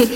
Give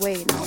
Wait, no.